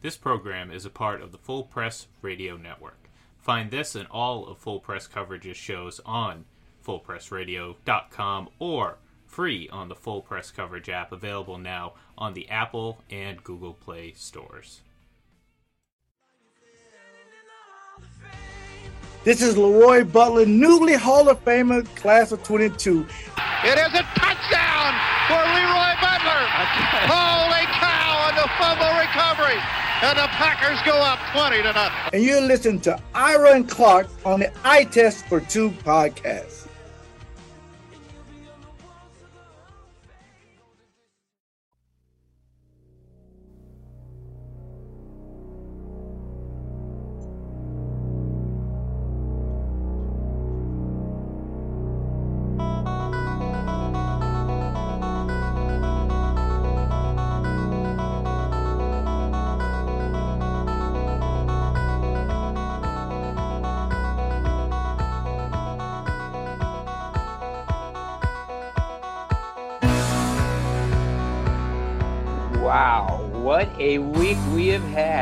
This program is a part of the Full Press Radio Network. Find this and all of Full Press Coverage's shows on fullpressradio.com or free on the Full Press Coverage app available now on the Apple and Google Play stores. This is Leroy Butler, newly Hall of Famer, class of 22. It is a touchdown for Leroy Butler. Holy cow, and the fumble recovery. And the Packers go up 20 to nothing. And you're listening to Ira and Clark on the Eye Test for Two podcast.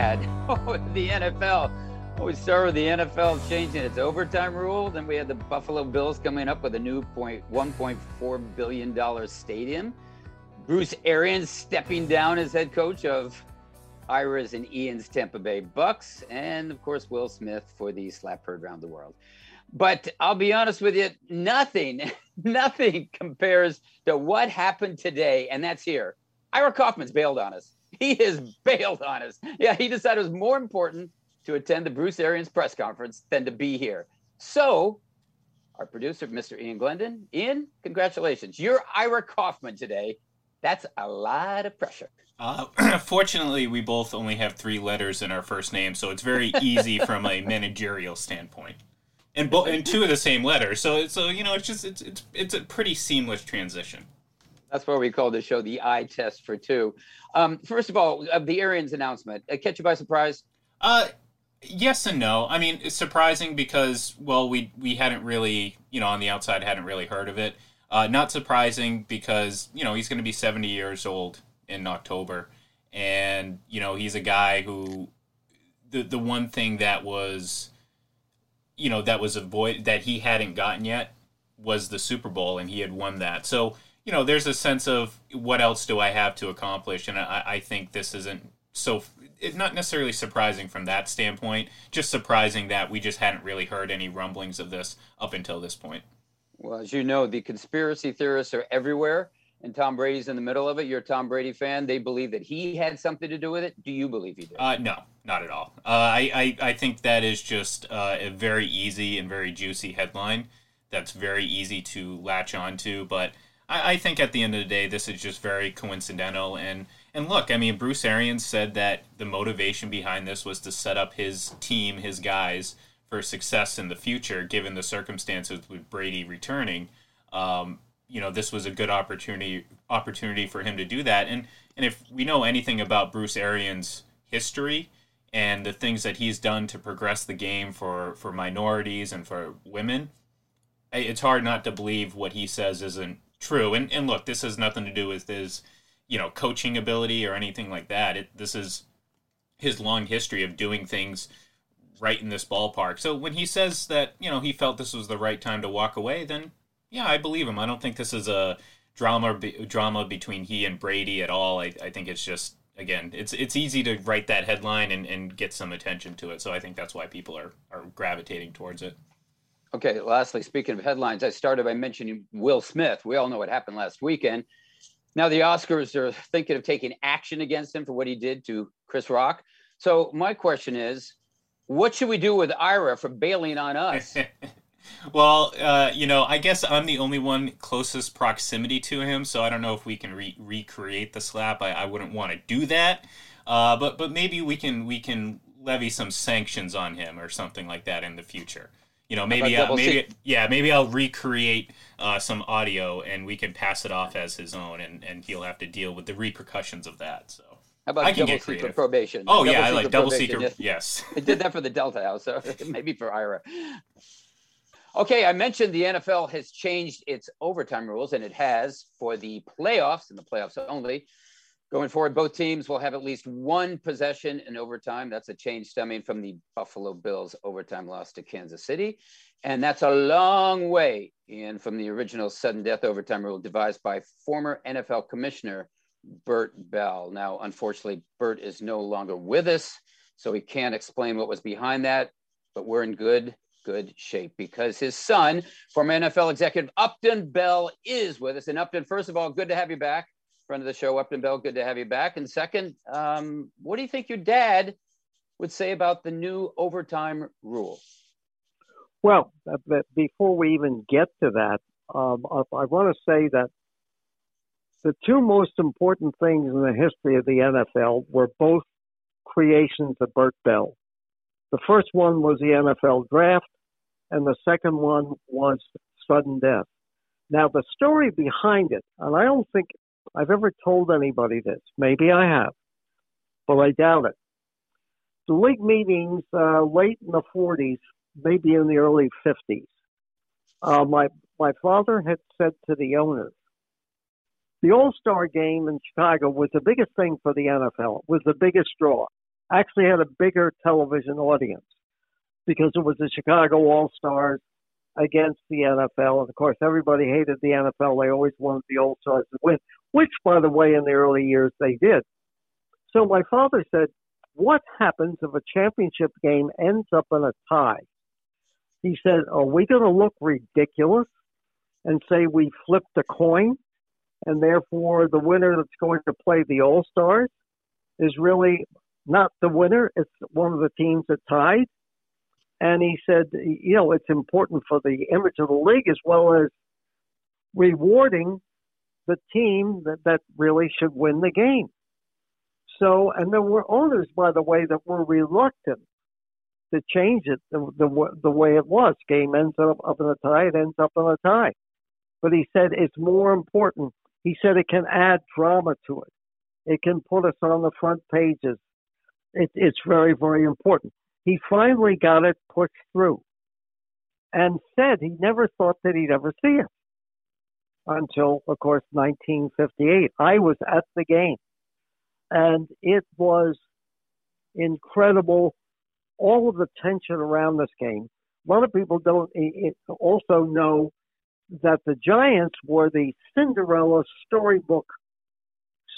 Had the NFL. We start with the NFL changing its overtime rule. Then we had the Buffalo Bills coming up with a new point 1.4 billion stadium. Bruce Arians stepping down as head coach of Ira's and Ian's Tampa Bay Bucks. And of course, Will Smith for the slap heard around the world. But I'll be honest with you, nothing, nothing compares to what happened today. And that's here. Ira Kaufman's bailed on us. He has bailed on us. Yeah, he decided it was more important to attend the Bruce Arians press conference than to be here. So, our producer, Mr. Ian Glendon, Ian, congratulations. You're Ira Kaufman today. That's a lot of pressure. Uh, fortunately, we both only have three letters in our first name, so it's very easy from a managerial standpoint. And, bo- and two of the same letters, so so you know it's just it's it's it's a pretty seamless transition. That's why we call the show the eye test for two. Um, first of all, the Arians announcement, uh, catch you by surprise? Uh, yes and no. I mean, it's surprising because well, we we hadn't really you know on the outside hadn't really heard of it. Uh, not surprising because you know he's going to be seventy years old in October, and you know he's a guy who the the one thing that was you know that was avoid that he hadn't gotten yet was the Super Bowl, and he had won that. So you know, there's a sense of what else do I have to accomplish, and I, I think this isn't so. It's not necessarily surprising from that standpoint. Just surprising that we just hadn't really heard any rumblings of this up until this point. Well, as you know, the conspiracy theorists are everywhere, and Tom Brady's in the middle of it. You're a Tom Brady fan. They believe that he had something to do with it. Do you believe he did? Uh, no, not at all. Uh, I, I I think that is just uh, a very easy and very juicy headline. That's very easy to latch onto, but I, I think at the end of the day, this is just very coincidental. And and look, I mean, Bruce Arians said that the motivation behind this was to set up his team, his guys, for success in the future, given the circumstances with Brady returning. Um, you know, this was a good opportunity opportunity for him to do that. And and if we know anything about Bruce Arians' history and the things that he's done to progress the game for for minorities and for women, it's hard not to believe what he says isn't true. And and look, this has nothing to do with his, you know, coaching ability or anything like that. It this is his long history of doing things right in this ballpark. So when he says that, you know, he felt this was the right time to walk away, then yeah, I believe him. I don't think this is a drama drama between he and Brady at all. I, I think it's just again, it's it's easy to write that headline and, and get some attention to it. So I think that's why people are, are gravitating towards it. Okay, lastly, speaking of headlines, I started by mentioning Will Smith. We all know what happened last weekend. Now the Oscars are thinking of taking action against him for what he did to Chris Rock. So my question is, what should we do with Ira for bailing on us? well, uh, you know, I guess I'm the only one closest proximity to him, so I don't know if we can re- recreate the slap. I, I wouldn't want to do that, uh, but but maybe we can we can levy some sanctions on him or something like that in the future. You know, maybe uh, maybe yeah, maybe I'll recreate uh, some audio and we can pass it off as his own, and and he'll have to deal with the repercussions of that. So. How about I double secret probation? Oh double yeah, I like double secret. Yes, yes. I did that for the Delta House, so maybe for Ira. Okay, I mentioned the NFL has changed its overtime rules, and it has for the playoffs and the playoffs only. Going forward, both teams will have at least one possession in overtime. That's a change stemming from the Buffalo Bills overtime loss to Kansas City. And that's a long way in from the original sudden death overtime rule devised by former NFL commissioner Bert Bell. Now, unfortunately, Bert is no longer with us, so he can't explain what was behind that, but we're in good, good shape because his son, former NFL executive Upton Bell, is with us. And Upton, first of all, good to have you back friend of the show, Upton Bell. Good to have you back. And second, um, what do you think your dad would say about the new overtime rule? Well, uh, before we even get to that, um, I, I want to say that the two most important things in the history of the NFL were both creations of Bert Bell. The first one was the NFL draft, and the second one was sudden death. Now, the story behind it, and I don't think I've ever told anybody this. Maybe I have, but I doubt it. The league meetings uh, late in the 40s, maybe in the early 50s. Uh, my my father had said to the owners, the All Star game in Chicago was the biggest thing for the NFL. Was the biggest draw. Actually, had a bigger television audience because it was the Chicago All Stars against the NFL. And of course, everybody hated the NFL. They always wanted the All Stars to win, which, by the way, in the early years they did. So my father said, What happens if a championship game ends up in a tie? He said, Are we going to look ridiculous and say we flipped a coin and therefore the winner that's going to play the All Stars is really not the winner? It's one of the teams that tied. And he said, you know, it's important for the image of the league as well as rewarding the team that, that really should win the game. So, and there were owners, by the way, that were reluctant to change it the, the, the way it was. Game ends up, up in a tie, it ends up in a tie. But he said it's more important. He said it can add drama to it. It can put us on the front pages. It, it's very, very important he finally got it pushed through and said he never thought that he'd ever see it until, of course, 1958. I was at the game and it was incredible. All of the tension around this game. A lot of people don't also know that the Giants were the Cinderella storybook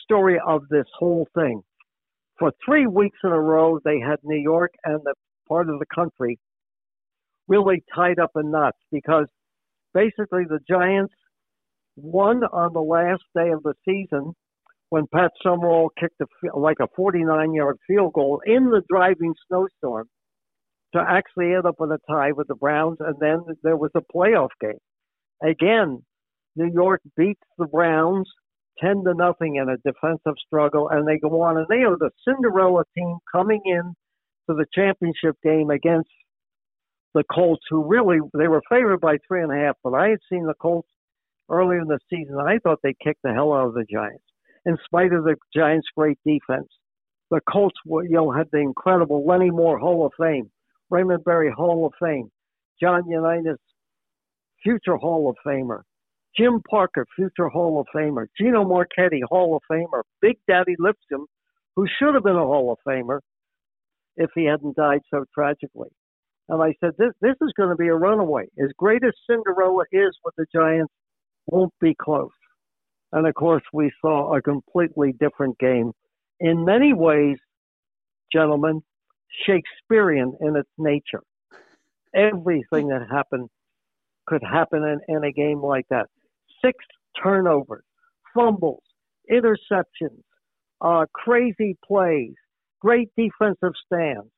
story of this whole thing for three weeks in a row, they had New York and the part of the country really tied up in knots because basically the Giants won on the last day of the season when Pat Summerall kicked a, like a 49 yard field goal in the driving snowstorm to actually end up with a tie with the Browns, and then there was a playoff game. Again, New York beats the Browns 10 to nothing in a defensive struggle, and they go on, and they are the Cinderella team coming in to the championship game against the Colts, who really they were favored by three and a half. But I had seen the Colts earlier in the season. And I thought they kicked the hell out of the Giants, in spite of the Giants' great defense. The Colts, were, you know, had the incredible Lenny Moore Hall of Fame, Raymond Berry Hall of Fame, John Unitas, future Hall of Famer, Jim Parker, future Hall of Famer, Gino Marchetti, Hall of Famer, Big Daddy Lipscomb, who should have been a Hall of Famer if he hadn't died so tragically. And I said, this, this is going to be a runaway. As great as Cinderella is with the Giants, won't be close. And of course, we saw a completely different game. In many ways, gentlemen, Shakespearean in its nature. Everything that happened could happen in, in a game like that six turnovers, fumbles, interceptions, uh, crazy plays, great defensive stands,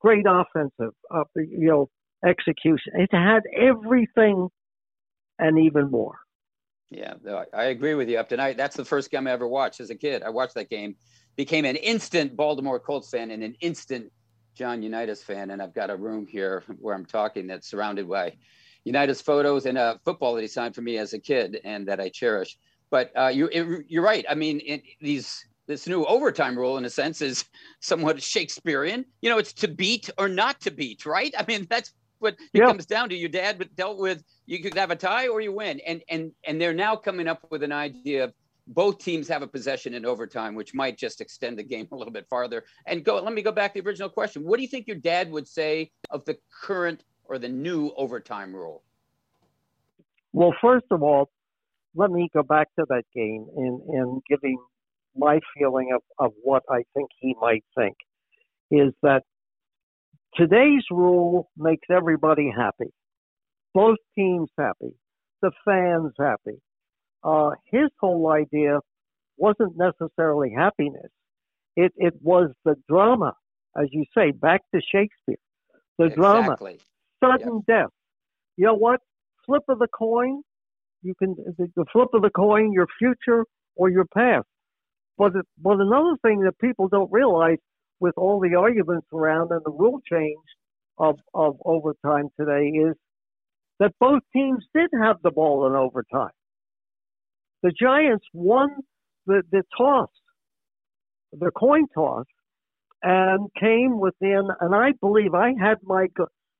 great offensive, uh, you know, execution. It had everything and even more. Yeah, I agree with you, Upton. I, that's the first game I ever watched as a kid. I watched that game, became an instant Baltimore Colts fan and an instant John Unitas fan. And I've got a room here where I'm talking that's surrounded by Unitas photos and a football that he signed for me as a kid and that I cherish. But uh, you, it, you're right. I mean, it, these this new overtime rule, in a sense, is somewhat Shakespearean. You know, it's to beat or not to beat, right? I mean, that's what it yeah. comes down to. Your dad dealt with you could have a tie or you win, and and and they're now coming up with an idea of both teams have a possession in overtime, which might just extend the game a little bit farther. And go, let me go back to the original question. What do you think your dad would say of the current or the new overtime rule? Well, first of all, let me go back to that game and, and giving my feeling of, of what I think he might think is that today's rule makes everybody happy. Both teams happy. The fans happy. Uh, his whole idea wasn't necessarily happiness. It, it was the drama, as you say, back to Shakespeare. The exactly. drama, sudden yep. death. You know what? Flip of the coin, you can the, the flip of the coin, your future or your past. But but another thing that people don't realize with all the arguments around and the rule change of of overtime today is that both teams did have the ball in overtime. The Giants won the, the toss, the coin toss, and came within. And I believe I had my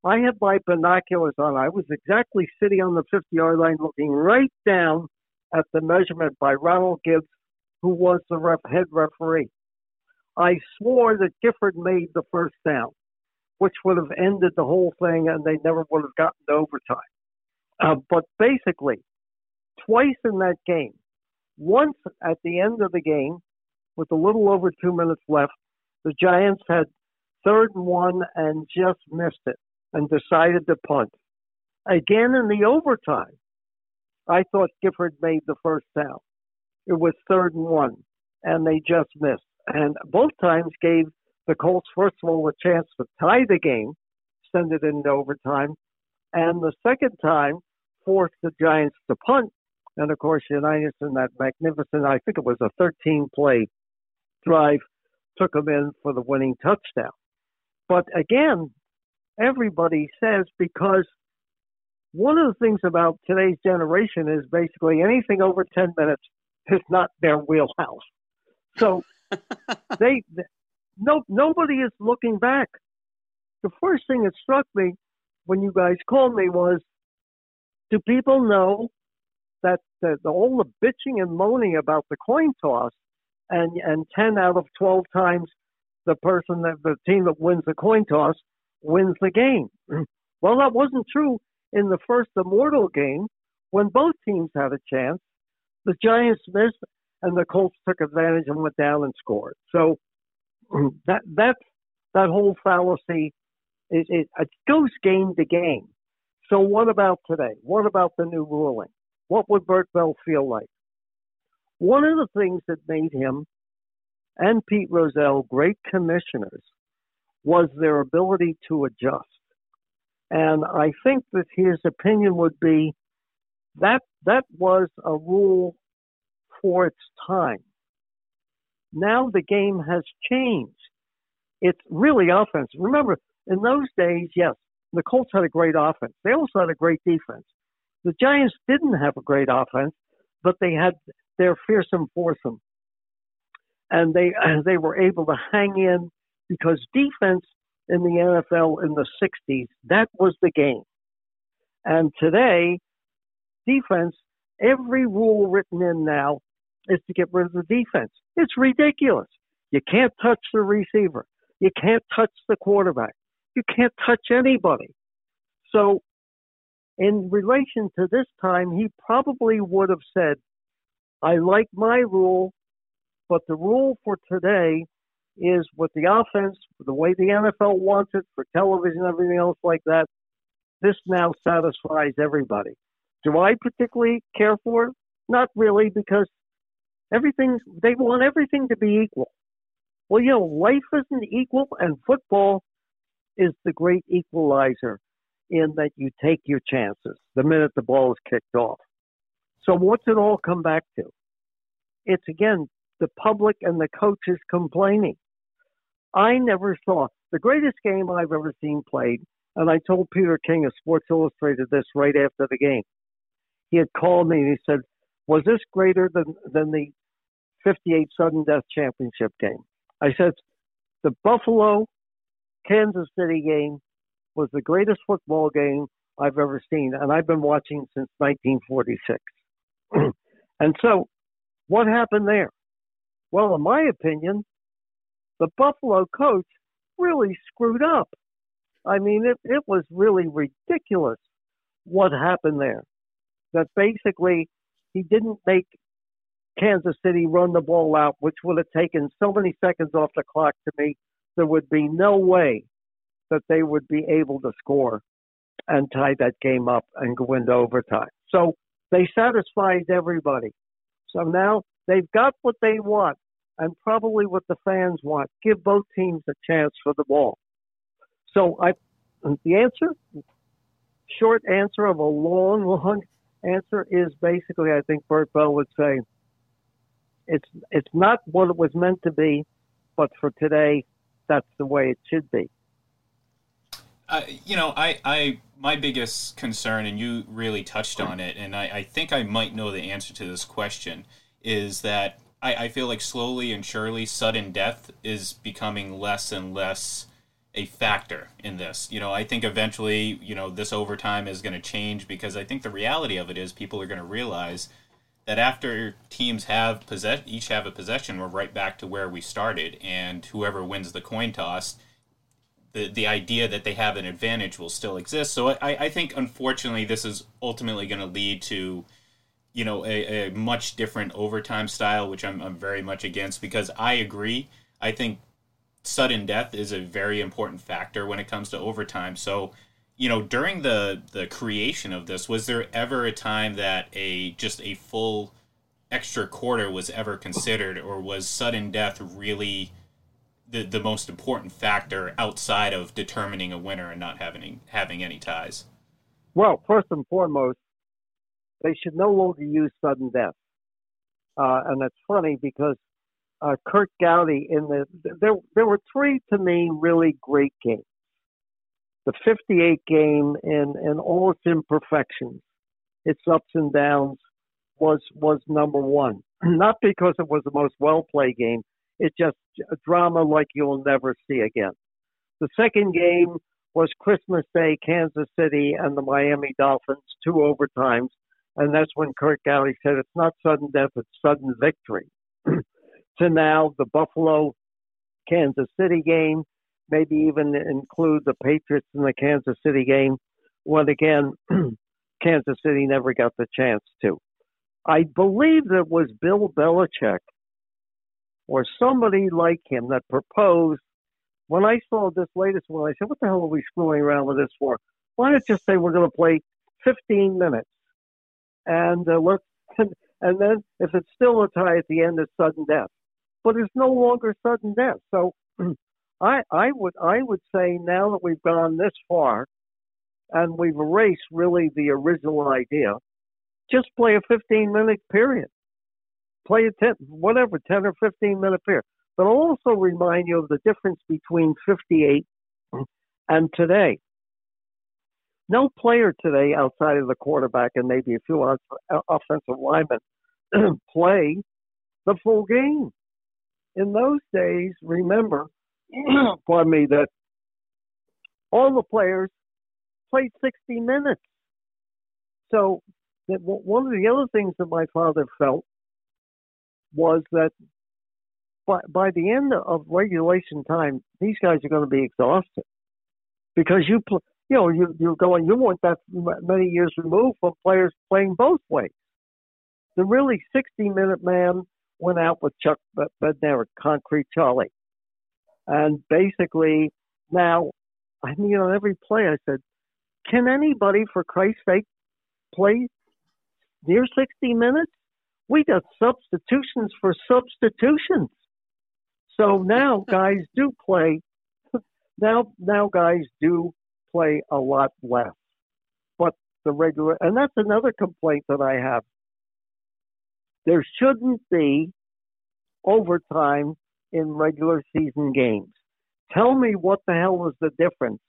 I had my binoculars on. I was exactly sitting on the 50 yard line looking right down at the measurement by Ronald Gibbs, who was the ref, head referee. I swore that Gifford made the first down, which would have ended the whole thing and they never would have gotten to overtime. Uh, but basically, twice in that game, once at the end of the game, with a little over two minutes left, the Giants had third and one and just missed it and decided to punt. Again in the overtime, I thought Gifford made the first down. It was third and one, and they just missed. And both times gave the Colts, first of all, a chance to tie the game, send it into overtime, and the second time forced the Giants to punt. And of course, Unitas in that magnificent, I think it was a 13 play drive, took them in for the winning touchdown. But again, everybody says because one of the things about today's generation is basically anything over 10 minutes is not their wheelhouse. So they, no, nobody is looking back. The first thing that struck me when you guys called me was, do people know that the, the, all the bitching and moaning about the coin toss and, and 10 out of 12 times the person that the team that wins the coin toss wins the game. Well, that wasn't true in the first immortal game when both teams had a chance. The Giants missed, and the Colts took advantage and went down and scored. So that that that whole fallacy it, it, it goes game to game. So what about today? What about the new ruling? What would Bert Bell feel like? One of the things that made him and Pete Rozelle great commissioners was their ability to adjust. And I think that his opinion would be that that was a rule for its time. Now the game has changed. It's really offense. Remember, in those days, yes, the Colts had a great offense. They also had a great defense. The Giants didn't have a great offense, but they had their fearsome foursome, and they they were able to hang in because defense in the NFL in the 60s, that was the game. And today, defense, every rule written in now is to get rid of the defense. It's ridiculous. You can't touch the receiver. You can't touch the quarterback. You can't touch anybody. So, in relation to this time, he probably would have said, I like my rule, but the rule for today is with the offense, the way the NFL wants it for television, everything else like that. This now satisfies everybody. Do I particularly care for it? Not really, because everything they want everything to be equal. Well, you know, life isn't equal, and football is the great equalizer in that you take your chances the minute the ball is kicked off. So, what's it all come back to? It's again the public and the coaches complaining. I never saw the greatest game I've ever seen played, and I told Peter King of Sports Illustrated this right after the game. He had called me and he said, "Was this greater than than the 58 sudden death championship game?" I said, "The Buffalo Kansas City game was the greatest football game I've ever seen, and I've been watching since 1946." and so What happened there? Well, in my opinion, the Buffalo coach really screwed up. I mean, it, it was really ridiculous what happened there. That basically he didn't make Kansas City run the ball out, which would have taken so many seconds off the clock to me. There would be no way that they would be able to score and tie that game up and go into overtime. So they satisfied everybody. So now they've got what they want and probably what the fans want. Give both teams a chance for the ball. So I, the answer, short answer of a long, long answer is basically, I think Bert Bell would say, it's it's not what it was meant to be, but for today, that's the way it should be. Uh, you know, I, I, my biggest concern, and you really touched on it, and I, I think I might know the answer to this question, is that I, I feel like slowly and surely sudden death is becoming less and less a factor in this. You know, I think eventually, you know, this overtime is going to change because I think the reality of it is people are going to realize that after teams have possess each have a possession, we're right back to where we started, and whoever wins the coin toss, the the idea that they have an advantage will still exist. So I, I think unfortunately this is ultimately going to lead to you know a, a much different overtime style, which I'm, I'm very much against because I agree. I think sudden death is a very important factor when it comes to overtime. So, you know, during the the creation of this, was there ever a time that a just a full extra quarter was ever considered, or was sudden death really the the most important factor outside of determining a winner and not having having any ties? Well, first and foremost, they should no longer use sudden death. Uh, and it's funny because uh, Curt Gowdy in the there there were three to me really great games. The 58 game in in all its imperfections, its ups and downs, was was number one. Not because it was the most well played game. It just drama like you'll never see again. The second game was Christmas Day, Kansas City and the Miami Dolphins, two overtimes and that's when Curt Gowdy said it's not sudden death, it's sudden victory. to now the Buffalo Kansas City game, maybe even include the Patriots in the Kansas City game, when again Kansas City never got the chance to. I believe it was Bill Belichick or somebody like him that proposed. When I saw this latest one, I said, "What the hell are we screwing around with this for? Why not just say we're going to play 15 minutes?" And uh, look, and then if it's still a tie at the end, it's sudden death. But it's no longer sudden death. So I I would I would say now that we've gone this far, and we've erased really the original idea, just play a 15 minute period. Play a 10, whatever, 10 or 15 minute period. But I'll also remind you of the difference between 58 and today. No player today outside of the quarterback and maybe a few offensive linemen play the full game. In those days, remember, pardon me, that all the players played 60 minutes. So one of the other things that my father felt was that by, by the end of regulation time, these guys are going to be exhausted because you you know, you, you're going, you weren't that many years removed from players playing both ways. The really 60 minute man went out with Chuck Bednarik, Concrete Charlie. And basically, now, I mean, on every play, I said, can anybody, for Christ's sake, play near 60 minutes? We got substitutions for substitutions. So now guys do play. Now, now guys do play a lot less. But the regular, and that's another complaint that I have. There shouldn't be overtime in regular season games. Tell me what the hell is the difference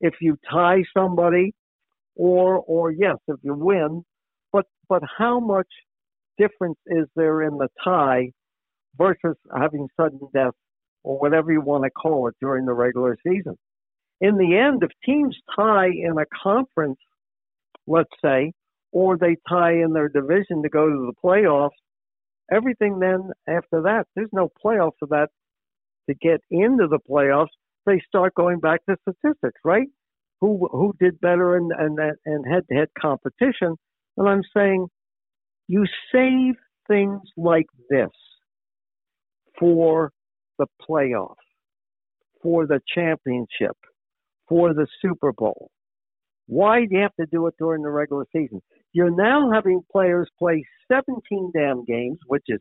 if you tie somebody or or yes, if you win, but but how much difference is there in the tie versus having sudden death or whatever you want to call it during the regular season? In the end, if teams tie in a conference, let's say, or they tie in their division to go to the playoffs, everything then after that, there's no playoff for that to get into the playoffs. They start going back to statistics, right? Who who did better in and head to head competition? And I'm saying, you save things like this for the playoff, for the championship, for the Super Bowl. Why do you have to do it during the regular season? You're now having players play 17 damn games, which is,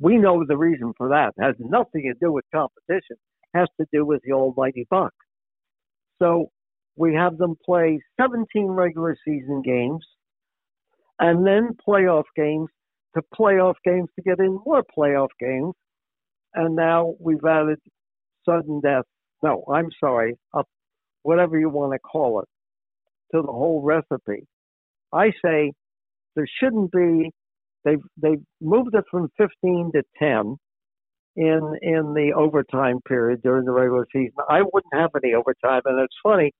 we know the reason for that. It has nothing to do with competition. It has to do with the almighty buck. So we have them play 17 regular season games and then playoff games to playoff games to get in more playoff games. And now we've added sudden death. No, I'm sorry, up, whatever you want to call it, to the whole recipe. I say there shouldn't be. They've they've moved it from 15 to 10 in in the overtime period during the regular season. I wouldn't have any overtime, and it's funny.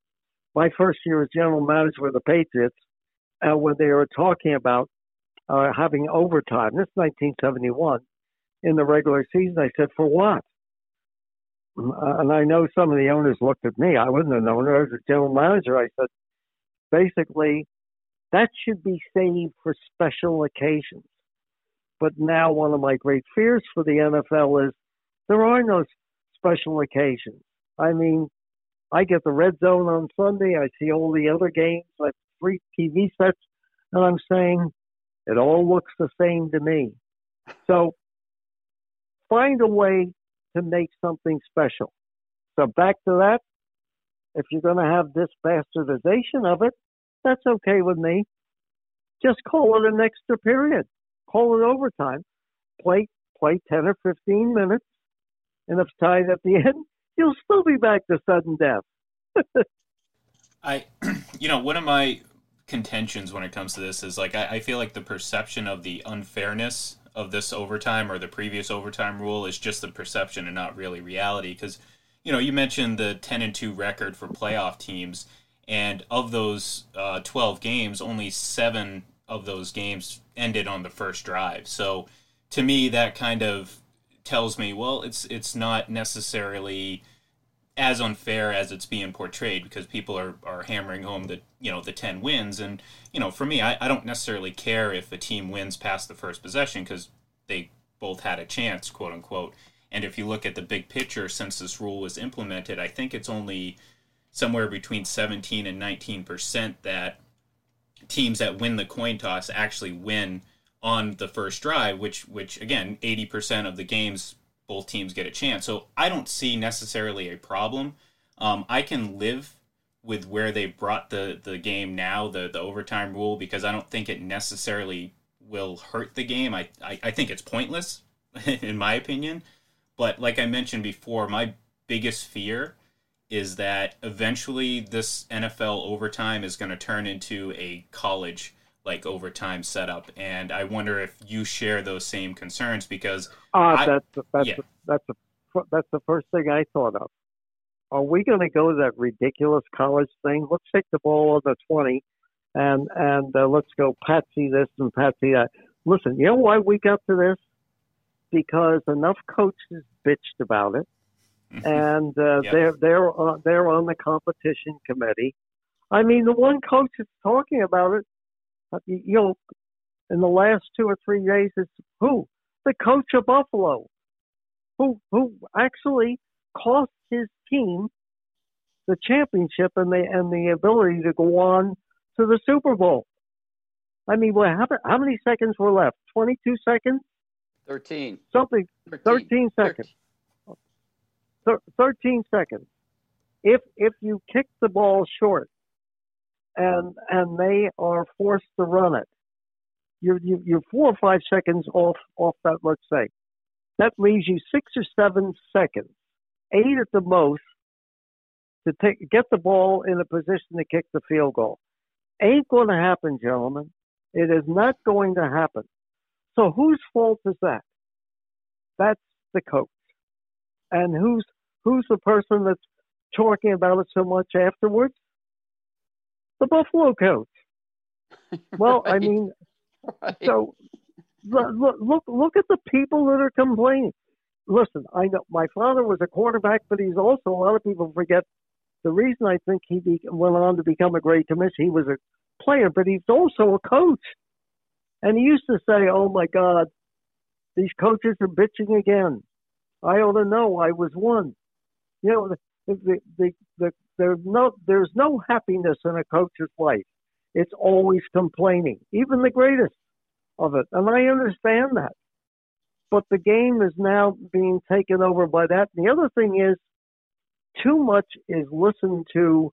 My first year as general manager with the Patriots, uh, when they were talking about uh, having overtime, this is 1971, in the regular season, I said, for what? Uh, and I know some of the owners looked at me. I wasn't an owner. I was a general manager, I said, basically, that should be saved for special occasions. But now, one of my great fears for the NFL is there are no special occasions. I mean, I get the red zone on Sunday. I see all the other games. I have three TV sets, and I'm saying it all looks the same to me. So find a way to make something special. So back to that. If you're going to have this bastardization of it, that's okay with me. Just call it an extra period. Call it overtime. Play play ten or fifteen minutes, and if tied at the end, you'll still be back to sudden death. I, you know, one of my contentions when it comes to this is like I, I feel like the perception of the unfairness of this overtime or the previous overtime rule is just the perception and not really reality. Because you know you mentioned the 10 and 2 record for playoff teams and of those uh, 12 games only seven of those games ended on the first drive. So to me that kind of tells me well it's it's not necessarily as unfair as it's being portrayed because people are, are hammering home the you know the 10 wins. And you know for me I, I don't necessarily care if a team wins past the first possession because they both had a chance quote unquote. And if you look at the big picture since this rule was implemented I think it's only somewhere between 17 and 19 percent that teams that win the coin toss actually win on the first drive which which again 80 percent of the games both teams get a chance. So I don't see necessarily a problem. Um, I can live with where they brought the, the game now, the, the overtime rule, because I don't think it necessarily will hurt the game. I, I, I think it's pointless, in my opinion. But like I mentioned before, my biggest fear is that eventually this NFL overtime is going to turn into a college like overtime setup, and I wonder if you share those same concerns because uh, that's that's yeah. that's a, that's the first thing I thought of. Are we going to go to that ridiculous college thing? Let's take the ball on the twenty, and and uh, let's go patsy this and patsy that. Listen, you know why we got to this? Because enough coaches bitched about it, and uh, yep. they're they're uh, they're on the competition committee. I mean, the one coach is talking about it Uh, you know, in the last two or three days, it's who? The coach of Buffalo, who who actually cost his team the championship and the and the ability to go on to the Super Bowl. I mean, what happened? how many seconds were left? Twenty two seconds. Thirteen. Something. Thirteen, 13 seconds. 13. 13 seconds. If if you kick the ball short and and they are forced to run it. You're you're four or five seconds off off that. Let's say that leaves you six or seven seconds, eight at the most, to take get the ball in a position to kick the field goal. Ain't going to happen, gentlemen. It is not going to happen. So whose fault is that? That's the coach. And who's who's the person that's talking about it so much afterwards? The Buffalo coach. Well, right. I mean, right. so look, look, look at the people that are complaining. Listen, I know my father was a quarterback, but he's also a lot of people forget the reason I think he be, went on to become a great commissioner. He was a player, but he's also a coach. And he used to say, "Oh my God, these coaches are bitching again. I ought to know I was one." You know, the the the, the there's no there's no happiness in a coach's life. It's always complaining, even the greatest of it. And I understand that. But the game is now being taken over by that. And the other thing is, too much is listened to.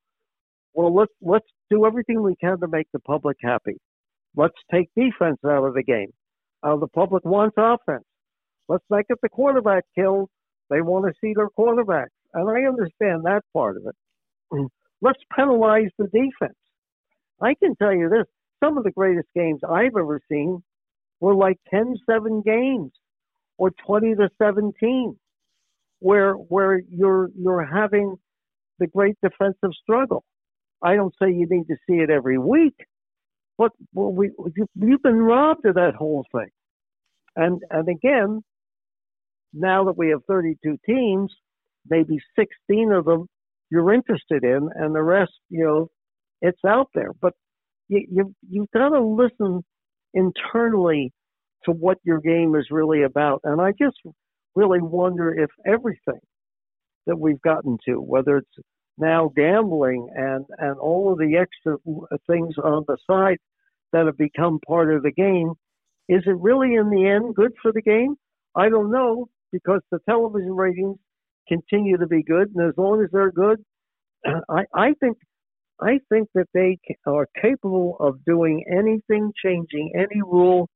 Well, let's let's do everything we can to make the public happy. Let's take defense out of the game. Uh, the public wants offense. Let's make it the quarterback kill. They want to see their quarterback, and I understand that part of it. Let's penalize the defense. I can tell you this: some of the greatest games I've ever seen were like 10-7 games or 20 to 17 where where you're you're having the great defensive struggle. I don't say you need to see it every week, but well, we you, you've been robbed of that whole thing. And and again, now that we have 32 teams, maybe 16 of them you're interested in, and the rest, you know, it's out there. But you, you you've got to listen internally to what your game is really about. And I just really wonder if everything that we've gotten to, whether it's now gambling and, and all of the extra things on the side that have become part of the game, is it really in the end good for the game? I don't know because the television ratings continue to be good, and as long as they're good, I, I think I think that they are capable of doing anything, changing any rule,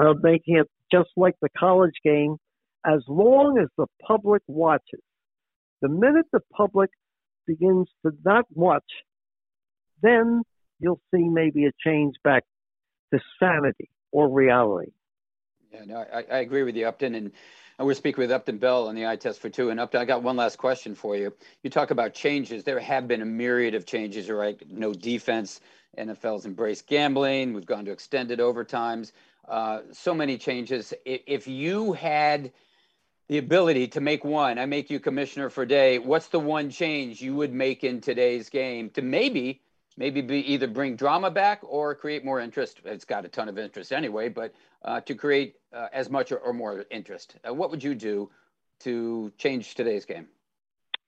uh, making it just like the college game, as long as the public watches. The minute the public begins to not watch, then you'll see maybe a change back to sanity or reality. Yeah, no, I, I agree with you, Upton. And we're speaking with Upton Bell on the eye test for two. And Upton, I got one last question for you. You talk about changes. There have been a myriad of changes, right? No defense. NFL's embraced gambling. We've gone to extended overtimes. Uh, so many changes. If you had the ability to make one, I make you commissioner for day. What's the one change you would make in today's game to maybe maybe be either bring drama back or create more interest. It's got a ton of interest anyway, but uh, to create uh, as much or, or, more interest. Uh, what would you do to change today's game?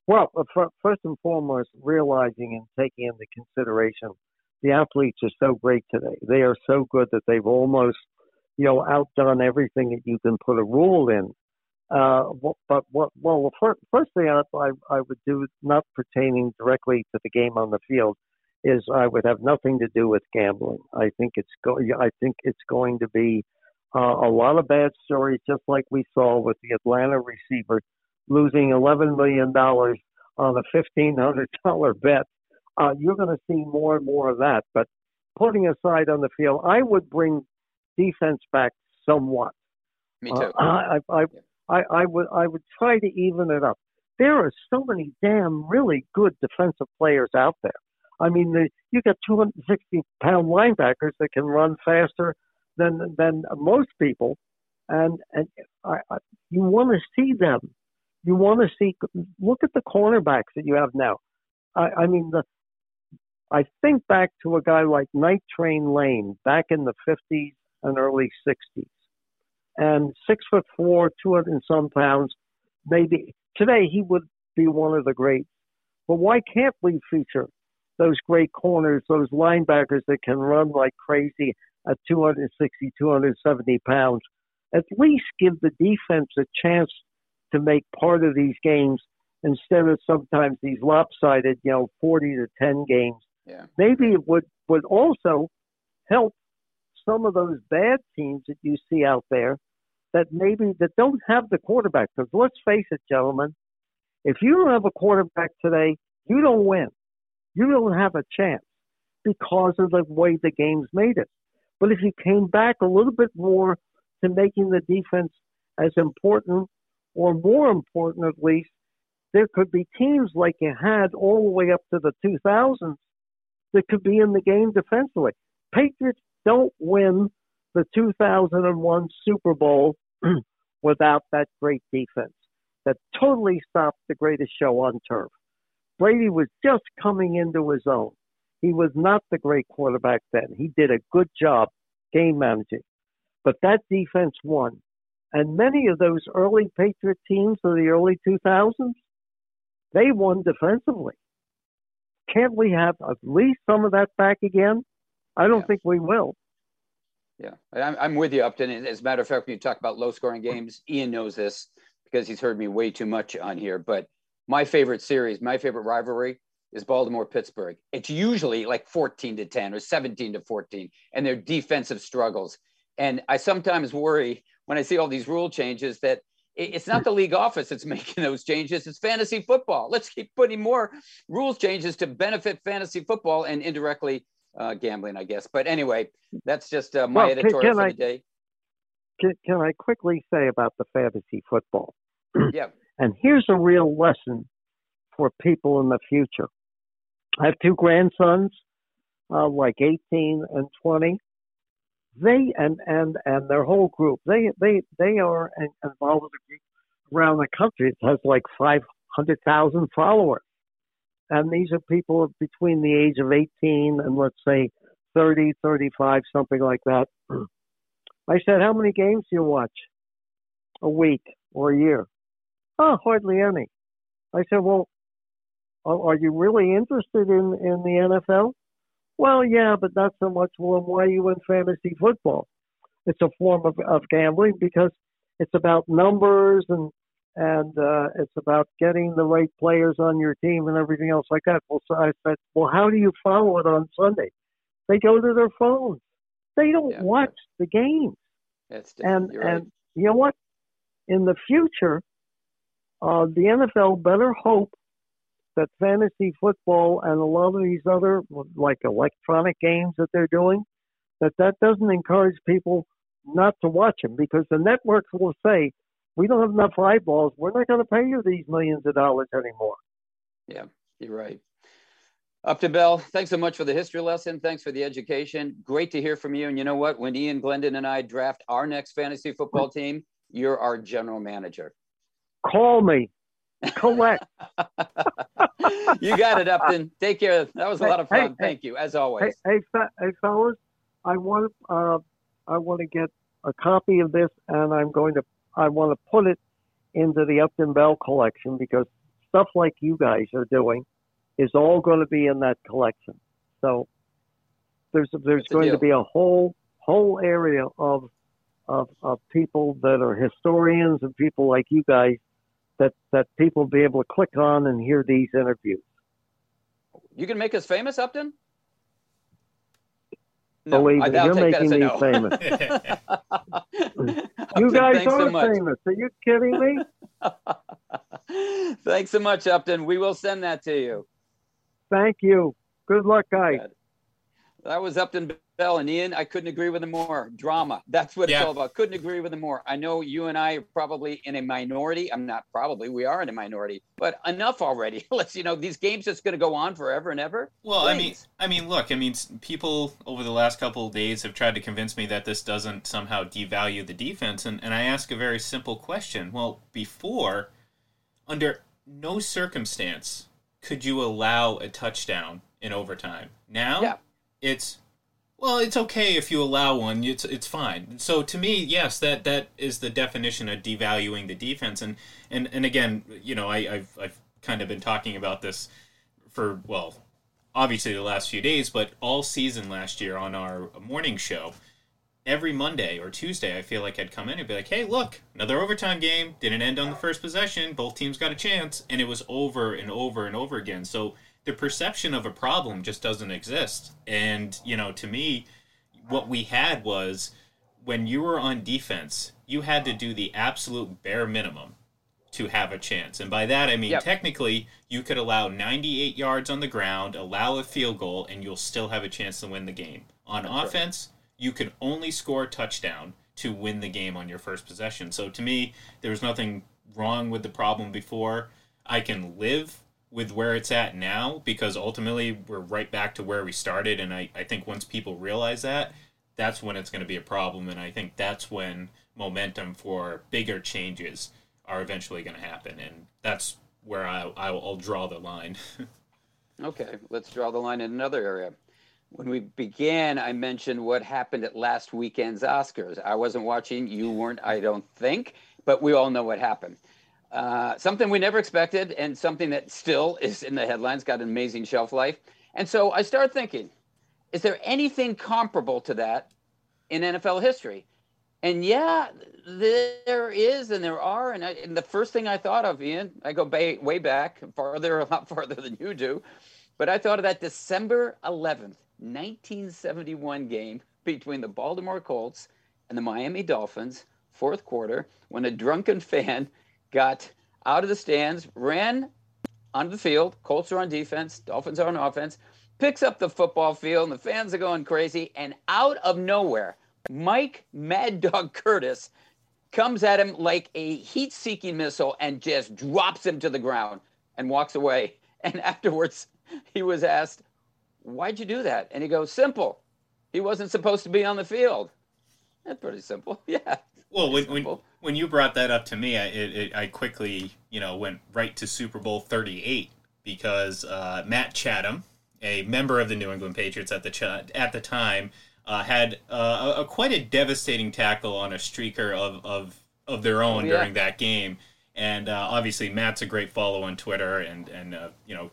Well, uh, first and foremost, realizing and taking into consideration the athletes are so great today. They are so good that they've almost, you know, outdone everything that you can put a rule in. Uh, but what? Well, first thing I, I, I would do, not pertaining directly to the game on the field, is I would have nothing to do with gambling. I think it's go- I think it's going to be uh, a lot of bad stories, just like we saw with the Atlanta receiver losing eleven million dollars on a fifteen hundred dollar bet. Uh, you're going to see more and more of that. But putting aside on the field, I would bring defense back somewhat. Me too. Uh, I, I, I, I would I would try to even it up. There are so many damn really good defensive players out there. I mean, the, you got 260 pound linebackers that can run faster than than most people, and and I, I, you want to see them. You want to see. Look at the cornerbacks that you have now. I, I mean, the I think back to a guy like Night Train Lane back in the 50s and early 60s, and six foot four, 200 and some pounds. Maybe today he would be one of the greats. But why can't we feature those great corners, those linebackers that can run like crazy at 260, 270 pounds, at least give the defense a chance to make part of these games instead of sometimes these lopsided, you know, 40 to 10 games. Yeah. Maybe it would, would also help some of those bad teams that you see out there that maybe that don't have the quarterback. Because let's face it, gentlemen, if you don't have a quarterback today, you don't win you don't have a chance because of the way the game's made it. But if you came back a little bit more to making the defense as important or more important at least, there could be teams like you had all the way up to the 2000s that could be in the game defensively. Patriots don't win the 2001 Super Bowl without that great defense that totally stopped the greatest show on turf. Brady was just coming into his own. He was not the great quarterback then. He did a good job game managing. But that defense won. And many of those early Patriot teams of the early 2000s, they won defensively. Can't we have at least some of that back again? I don't yeah. think we will. Yeah, I'm, I'm with you, Upton. And as a matter of fact, when you talk about low scoring games, Ian knows this because he's heard me way too much on here. But my favorite series, my favorite rivalry is Baltimore Pittsburgh. It's usually like 14 to 10 or 17 to 14, and their defensive struggles. And I sometimes worry when I see all these rule changes that it's not the league office that's making those changes. It's fantasy football. Let's keep putting more rules changes to benefit fantasy football and indirectly uh, gambling, I guess. But anyway, that's just uh, my well, editorial can, for I, the day. Can, can I quickly say about the fantasy football? yeah. And here's a real lesson for people in the future. I have two grandsons, uh, like 18 and 20 they and and and their whole group they they they are involved with a group around the country that has like 500,000 followers. And these are people between the age of 18 and let's say 30 35 something like that. I said how many games do you watch a week or a year? Oh hardly any. I said well are you really interested in in the nfl well, yeah, but not so much. Well, why are you in fantasy football? It's a form of, of gambling because it's about numbers and and uh, it's about getting the right players on your team and everything else like that. Well, so I said, well, how do you follow it on Sunday? They go to their phones. They don't yeah, watch the games. That's and right. and you know what? In the future, uh, the NFL better hope that fantasy football and a lot of these other like electronic games that they're doing that that doesn't encourage people not to watch them because the networks will say we don't have enough eyeballs we're not going to pay you these millions of dollars anymore yeah you're right Upton Bell, thanks so much for the history lesson. Thanks for the education. Great to hear from you. And you know what? When Ian Glendon and I draft our next fantasy football team, you're our general manager. Call me. Collect. you got it, Upton. Take care. That was a lot of fun. Hey, Thank hey, you, as always. Hey, hey, hey fellas, I want uh, I want to get a copy of this, and I'm going to I want to put it into the Upton Bell collection because stuff like you guys are doing is all going to be in that collection. So there's there's going to be a whole whole area of, of of people that are historians and people like you guys that that people be able to click on and hear these interviews. You can make us famous, Upton. No, Believe me, you're making me no. famous. you guys are so famous. Are you kidding me? thanks so much, Upton. We will send that to you. Thank you. Good luck, guys. That was Upton Bell and Ian. I couldn't agree with him more. Drama. That's what yeah. it's all about. Couldn't agree with him more. I know you and I are probably in a minority. I'm not probably. We are in a minority. But enough already. Let's you know these games just going to go on forever and ever. Well, Please. I mean, I mean, look. I mean, people over the last couple of days have tried to convince me that this doesn't somehow devalue the defense, and and I ask a very simple question. Well, before, under no circumstance could you allow a touchdown in overtime. Now. Yeah it's well, it's okay if you allow one. It's it's fine. So to me, yes, that that is the definition of devaluing the defense. And and and again, you know, I, I've I've kind of been talking about this for well, obviously the last few days, but all season last year on our morning show. Every Monday or Tuesday, I feel like I'd come in and be like, "Hey, look, another overtime game. Didn't end on the first possession. Both teams got a chance, and it was over and over and over again." So the perception of a problem just doesn't exist. And, you know, to me, what we had was when you were on defense, you had to do the absolute bare minimum to have a chance. And by that, I mean, yep. technically, you could allow 98 yards on the ground, allow a field goal, and you'll still have a chance to win the game. On That's offense, right. you could only score a touchdown to win the game on your first possession. So to me, there was nothing wrong with the problem before. I can live with where it's at now because ultimately we're right back to where we started and I, I think once people realize that that's when it's going to be a problem. And I think that's when momentum for bigger changes are eventually going to happen. And that's where I, I'll draw the line. okay, let's draw the line in another area. When we began, I mentioned what happened at last weekend's Oscars. I wasn't watching, you weren't, I don't think, but we all know what happened. Uh, something we never expected, and something that still is in the headlines, got an amazing shelf life. And so I started thinking, is there anything comparable to that in NFL history? And yeah, there is, and there are. And, I, and the first thing I thought of, Ian, I go way back, farther, a lot farther than you do, but I thought of that December 11th, 1971 game between the Baltimore Colts and the Miami Dolphins, fourth quarter, when a drunken fan got out of the stands, ran onto the field. Colts are on defense, Dolphins are on offense, picks up the football field, and the fans are going crazy. And out of nowhere, Mike Mad Dog Curtis comes at him like a heat seeking missile and just drops him to the ground and walks away. And afterwards, he was asked, Why'd you do that? And he goes, Simple. He wasn't supposed to be on the field. That's pretty simple. Yeah. Well, when, when, when, you brought that up to me, I, it, it, I quickly, you know, went right to Super Bowl 38 because uh, Matt Chatham, a member of the New England Patriots at the ch- at the time, uh, had uh, a, a, quite a devastating tackle on a streaker of, of, of their own oh, yeah. during that game. And uh, obviously, Matt's a great follow on Twitter, and and uh, you know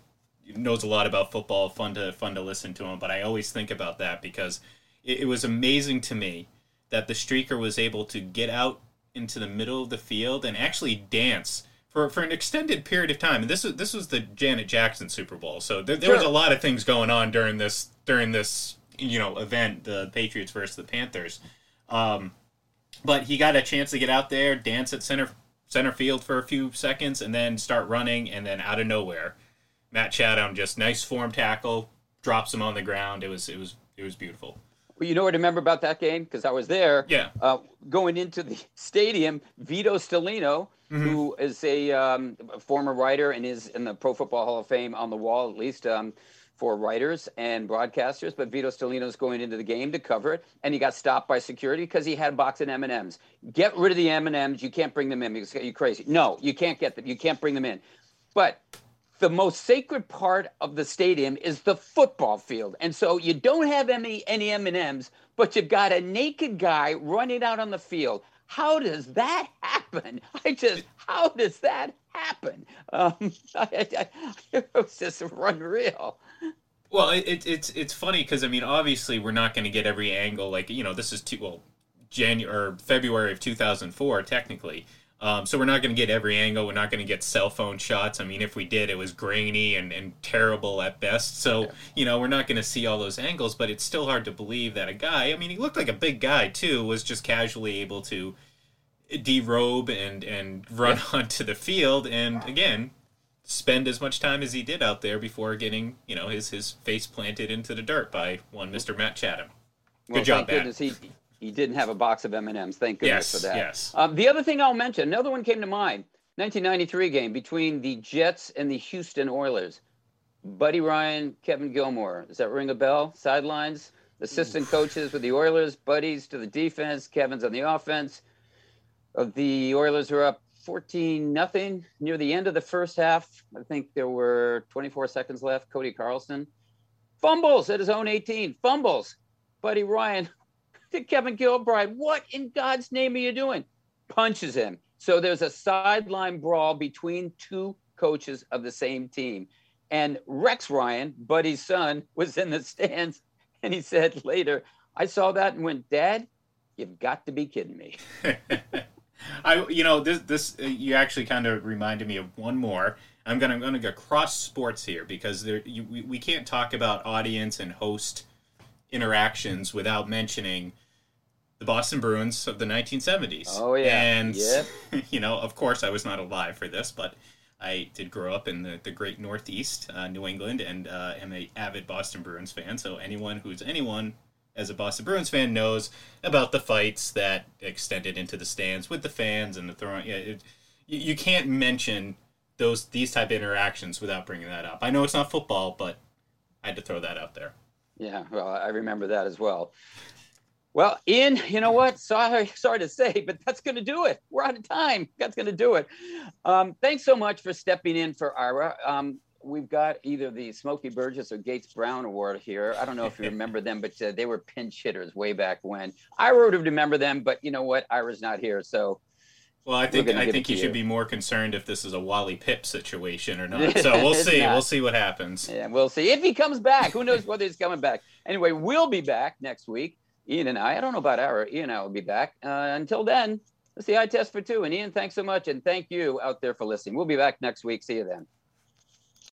knows a lot about football. Fun to fun to listen to him. But I always think about that because it, it was amazing to me that the streaker was able to get out into the middle of the field and actually dance for, for an extended period of time. And this was this was the Janet Jackson Super Bowl, so there, there sure. was a lot of things going on during this during this you know event, the Patriots versus the Panthers. Um, but he got a chance to get out there, dance at center center field for a few seconds, and then start running, and then out of nowhere Matt Chatham just nice form tackle, drops him on the ground. It was it was it was beautiful. Well, you know what I remember about that game because I was there. Yeah. Uh, going into the stadium, Vito Stellino, mm-hmm. who is a, um, a, former writer and is in the Pro Football Hall of Fame on the wall, at least um, for writers and broadcasters. But Vito Stellino's going into the game to cover it, and he got stopped by security because he had a box of M and M's. Get rid of the M and M's. You can't bring them in because you're crazy. No, you can't get them. You can't bring them in. But the most sacred part of the stadium is the football field. And so you don't have any, any M&Ms, but you've got a naked guy running out on the field. How does that happen? I just, how does that happen? Um, I, I, it was just unreal. Well, it, it's it's funny because I mean, obviously, we're not going to get every angle. Like you know, this is two, well, January or February of two thousand four, technically. Um, so we're not going to get every angle. We're not going to get cell phone shots. I mean, if we did, it was grainy and, and terrible at best. So, yeah. you know, we're not going to see all those angles, but it's still hard to believe that a guy, I mean, he looked like a big guy too, was just casually able to derobe and, and run yeah. onto the field. And again, spend as much time as he did out there before getting, you know, his, his face planted into the dirt by one Mr. Matt Chatham. Good well, job, Matt. He, he didn't have a box of M&Ms. Thank goodness yes, for that. Yes. Um, the other thing I'll mention, another one came to mind. 1993 game between the Jets and the Houston Oilers. Buddy Ryan, Kevin Gilbride. Does that ring a bell? Sidelines, assistant coaches with the Oilers, buddies to the defense, Kevin's on the offense. Of the Oilers are up 14 nothing near the end of the first half. I think there were 24 seconds left. Cody Carlson fumbles at his own 18. Fumbles. Buddy Ryan to Kevin Gilbride. What in God's name are you doing? Punches him. So there's a sideline brawl between two coaches of the same team. And Rex Ryan, Buddy's son, was in the stands. And he said later, I saw that and went, Dad, you've got to be kidding me. I, you know, this, this, uh, you actually kind of reminded me of one more. I'm gonna, I'm gonna go cross sports here because there, you, we, we can't talk about audience and host interactions without mentioning the Boston Bruins of the 1970s. Oh yeah, and yep. you know, of course, I was not alive for this, but I did grow up in the, the great Northeast, uh, New England, and uh, am a avid Boston Bruins fan. So anyone who's anyone as a Boston Bruins fan knows about the fights that extended into the stands with the fans and the throwing. Yeah, it, you, you can't mention those these type of interactions without bringing that up. I know it's not football, but I had to throw that out there. Yeah, well, I remember that as well. Well, Ian, you know what? Sorry, sorry to say, but that's going to do it. We're out of time. That's going to do it. Um, thanks so much for stepping in for Ira. Um, we've got either the Smokey Burgess or Gates Brown Award here. I don't know if you remember them, but uh, they were pinch hitters way back when. I would remember them, but you know what? Ira's not here, so. Well, I think I think you should be more concerned if this is a Wally Pipp situation or not. So we'll see. Not. We'll see what happens. Yeah, we'll see if he comes back. Who knows whether he's coming back? Anyway, we'll be back next week. Ian and I. I don't know about our Ian and I will be back. Uh, until then, let's see. I test for two. And Ian, thanks so much, and thank you out there for listening. We'll be back next week. See you then.